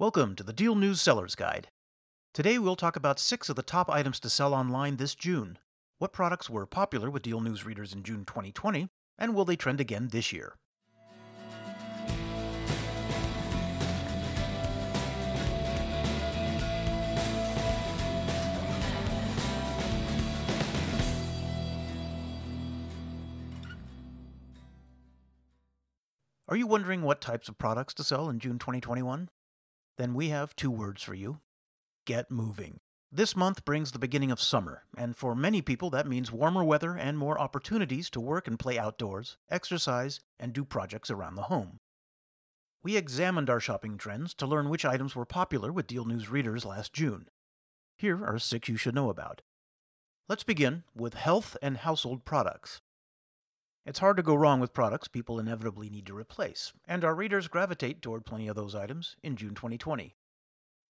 Welcome to the DealNews Seller's Guide. Today we'll talk about six of the top items to sell online this June. What products were popular with DealNews readers in June 2020, and will they trend again this year? Are you wondering what types of products to sell in June 2021? Then we have two words for you get moving. This month brings the beginning of summer, and for many people that means warmer weather and more opportunities to work and play outdoors, exercise, and do projects around the home. We examined our shopping trends to learn which items were popular with DealNews readers last June. Here are six you should know about. Let's begin with health and household products. It's hard to go wrong with products people inevitably need to replace, and our readers gravitate toward plenty of those items in June 2020.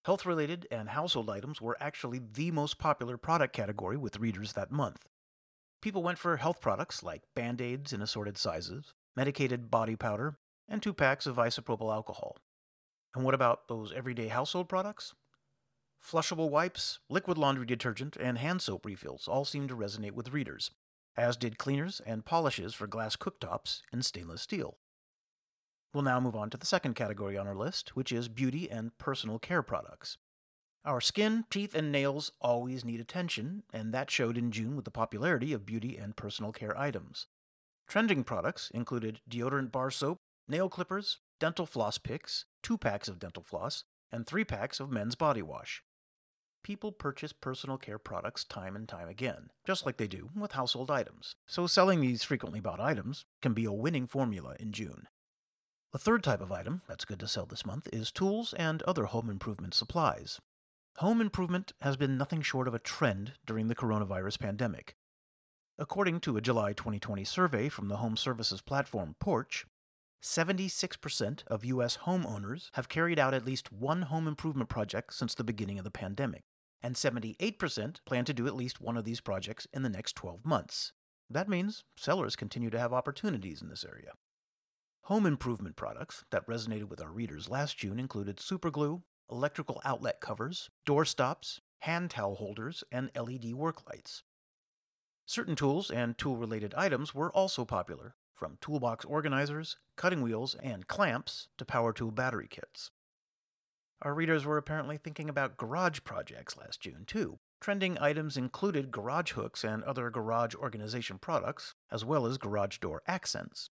Health related and household items were actually the most popular product category with readers that month. People went for health products like band aids in assorted sizes, medicated body powder, and two packs of isopropyl alcohol. And what about those everyday household products? Flushable wipes, liquid laundry detergent, and hand soap refills all seemed to resonate with readers, as did cleaners and polishes for glass cooktops and stainless steel. We'll now move on to the second category on our list, which is beauty and personal care products. Our skin, teeth, and nails always need attention, and that showed in June with the popularity of beauty and personal care items. Trending products included deodorant bar soap, nail clippers, dental floss picks, two packs of dental floss, and three packs of men's body wash people purchase personal care products time and time again, just like they do with household items. So selling these frequently bought items can be a winning formula in June. The third type of item that's good to sell this month is tools and other home improvement supplies. Home improvement has been nothing short of a trend during the coronavirus pandemic. According to a July 2020 survey from the home services platform Porch, 76% of U.S. homeowners have carried out at least one home improvement project since the beginning of the pandemic and 78% plan to do at least one of these projects in the next 12 months. That means sellers continue to have opportunities in this area. Home improvement products that resonated with our readers last June included superglue, electrical outlet covers, door stops, hand towel holders, and LED work lights. Certain tools and tool related items were also popular, from toolbox organizers, cutting wheels, and clamps to power tool battery kits. Our readers were apparently thinking about garage projects last June, too. Trending items included garage hooks and other garage organization products, as well as garage door accents.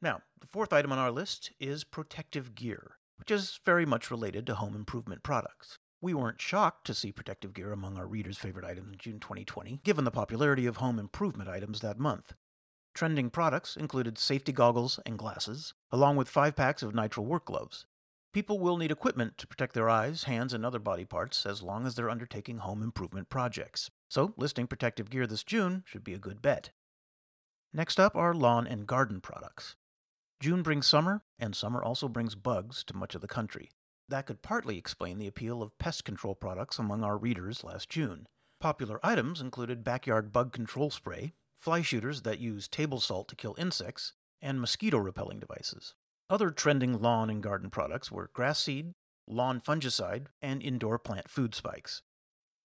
Now, the fourth item on our list is protective gear, which is very much related to home improvement products. We weren't shocked to see protective gear among our readers' favorite items in June 2020, given the popularity of home improvement items that month. Trending products included safety goggles and glasses, along with five packs of nitrile work gloves, People will need equipment to protect their eyes, hands, and other body parts as long as they're undertaking home improvement projects. So, listing protective gear this June should be a good bet. Next up are lawn and garden products. June brings summer, and summer also brings bugs to much of the country. That could partly explain the appeal of pest control products among our readers last June. Popular items included backyard bug control spray, fly shooters that use table salt to kill insects, and mosquito repelling devices. Other trending lawn and garden products were grass seed, lawn fungicide, and indoor plant food spikes.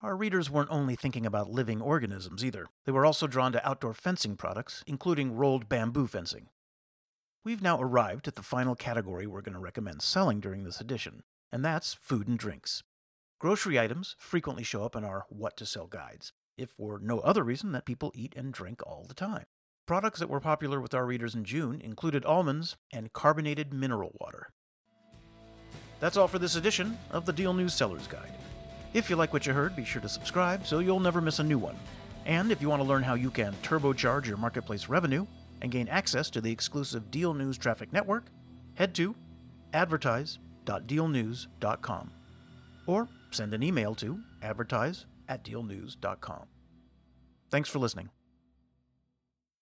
Our readers weren't only thinking about living organisms either. They were also drawn to outdoor fencing products, including rolled bamboo fencing. We've now arrived at the final category we're going to recommend selling during this edition, and that's food and drinks. Grocery items frequently show up in our What to Sell guides, if for no other reason that people eat and drink all the time. Products that were popular with our readers in June included almonds and carbonated mineral water. That's all for this edition of the DealNews Seller's Guide. If you like what you heard, be sure to subscribe so you'll never miss a new one. And if you want to learn how you can turbocharge your marketplace revenue and gain access to the exclusive DealNews Traffic Network, head to advertise.dealnews.com or send an email to advertise at dealnews.com. Thanks for listening.